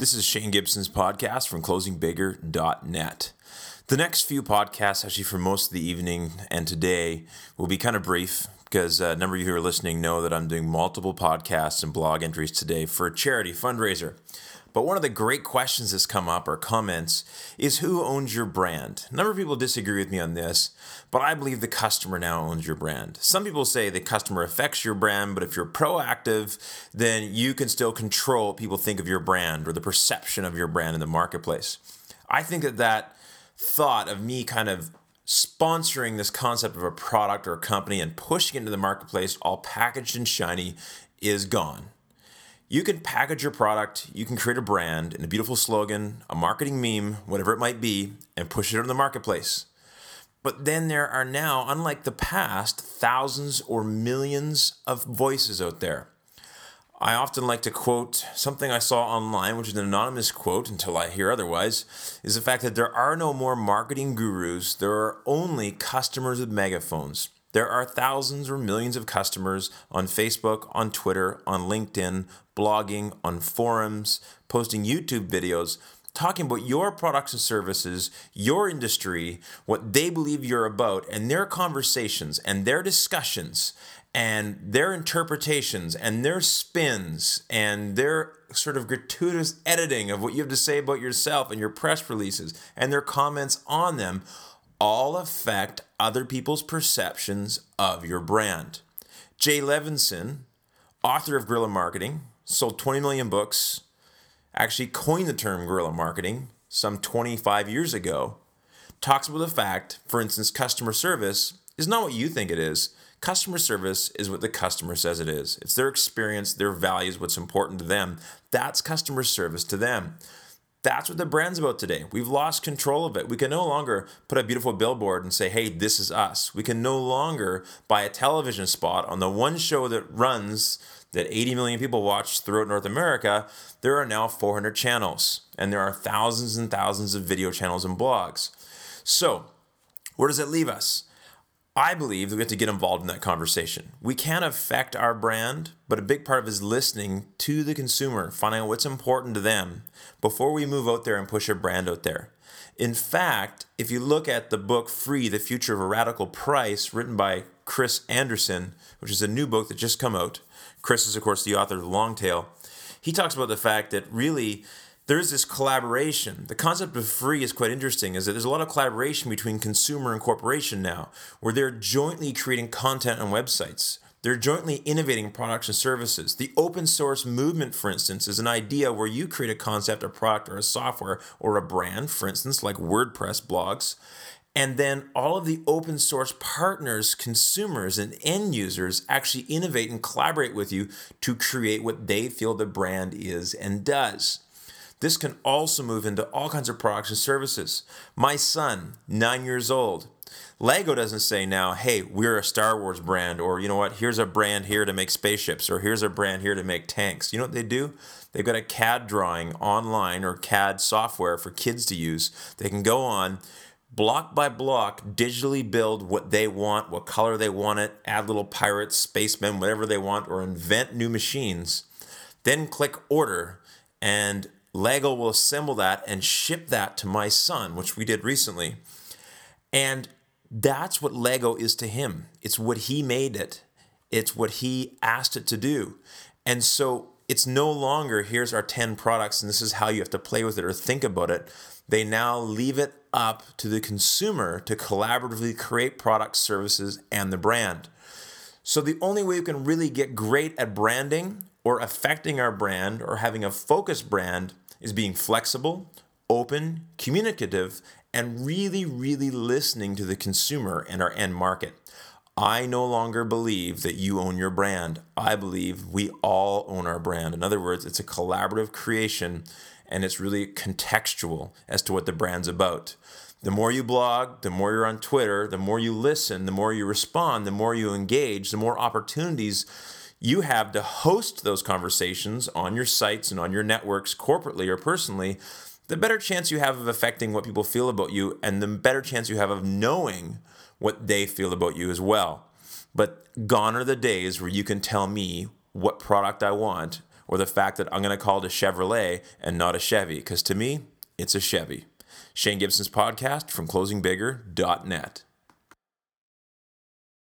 This is Shane Gibson's podcast from closingbigger.net. The next few podcasts, actually for most of the evening and today, will be kind of brief because uh, a number of you who are listening know that I'm doing multiple podcasts and blog entries today for a charity fundraiser. But one of the great questions that's come up or comments is who owns your brand? A number of people disagree with me on this, but I believe the customer now owns your brand. Some people say the customer affects your brand, but if you're proactive, then you can still control what people think of your brand or the perception of your brand in the marketplace. I think that that thought of me kind of sponsoring this concept of a product or a company and pushing it into the marketplace all packaged and shiny is gone. You can package your product, you can create a brand and a beautiful slogan, a marketing meme, whatever it might be, and push it in the marketplace. But then there are now, unlike the past, thousands or millions of voices out there. I often like to quote something I saw online, which is an anonymous quote until I hear otherwise, is the fact that there are no more marketing gurus, there are only customers with megaphones. There are thousands or millions of customers on Facebook, on Twitter, on LinkedIn, blogging, on forums, posting YouTube videos, talking about your products and services, your industry, what they believe you're about, and their conversations and their discussions and their interpretations and their spins and their sort of gratuitous editing of what you have to say about yourself and your press releases and their comments on them all affect other people's perceptions of your brand. Jay Levinson, author of Guerrilla Marketing, sold 20 million books, actually coined the term guerrilla marketing some 25 years ago, talks about the fact, for instance, customer service is not what you think it is. Customer service is what the customer says it is. It's their experience, their values, what's important to them. That's customer service to them. That's what the brand's about today. We've lost control of it. We can no longer put a beautiful billboard and say, hey, this is us. We can no longer buy a television spot on the one show that runs that 80 million people watch throughout North America. There are now 400 channels, and there are thousands and thousands of video channels and blogs. So, where does it leave us? I believe that we have to get involved in that conversation. We can affect our brand, but a big part of is listening to the consumer, finding out what's important to them before we move out there and push a brand out there. In fact, if you look at the book Free, The Future of a Radical Price, written by Chris Anderson, which is a new book that just come out. Chris is, of course, the author of The Long Tail. He talks about the fact that really there's this collaboration. The concept of free is quite interesting, is that there's a lot of collaboration between consumer and corporation now, where they're jointly creating content on websites. They're jointly innovating products and services. The open source movement, for instance, is an idea where you create a concept, a product, or a software, or a brand, for instance, like WordPress blogs. And then all of the open source partners, consumers, and end users actually innovate and collaborate with you to create what they feel the brand is and does. This can also move into all kinds of products and services. My son, nine years old, Lego doesn't say now, hey, we're a Star Wars brand, or you know what, here's a brand here to make spaceships, or here's a brand here to make tanks. You know what they do? They've got a CAD drawing online or CAD software for kids to use. They can go on, block by block, digitally build what they want, what color they want it, add little pirates, spacemen, whatever they want, or invent new machines. Then click order, and Lego will assemble that and ship that to my son, which we did recently. And that's what Lego is to him. It's what he made it, it's what he asked it to do. And so it's no longer here's our 10 products and this is how you have to play with it or think about it. They now leave it up to the consumer to collaboratively create products, services, and the brand. So the only way you can really get great at branding or affecting our brand or having a focused brand is being flexible, open, communicative, and really, really listening to the consumer and our end market. I no longer believe that you own your brand. I believe we all own our brand. In other words, it's a collaborative creation and it's really contextual as to what the brand's about. The more you blog, the more you're on Twitter, the more you listen, the more you respond, the more you engage, the more opportunities you have to host those conversations on your sites and on your networks, corporately or personally, the better chance you have of affecting what people feel about you, and the better chance you have of knowing what they feel about you as well. But gone are the days where you can tell me what product I want or the fact that I'm going to call it a Chevrolet and not a Chevy, because to me, it's a Chevy. Shane Gibson's podcast from closingbigger.net.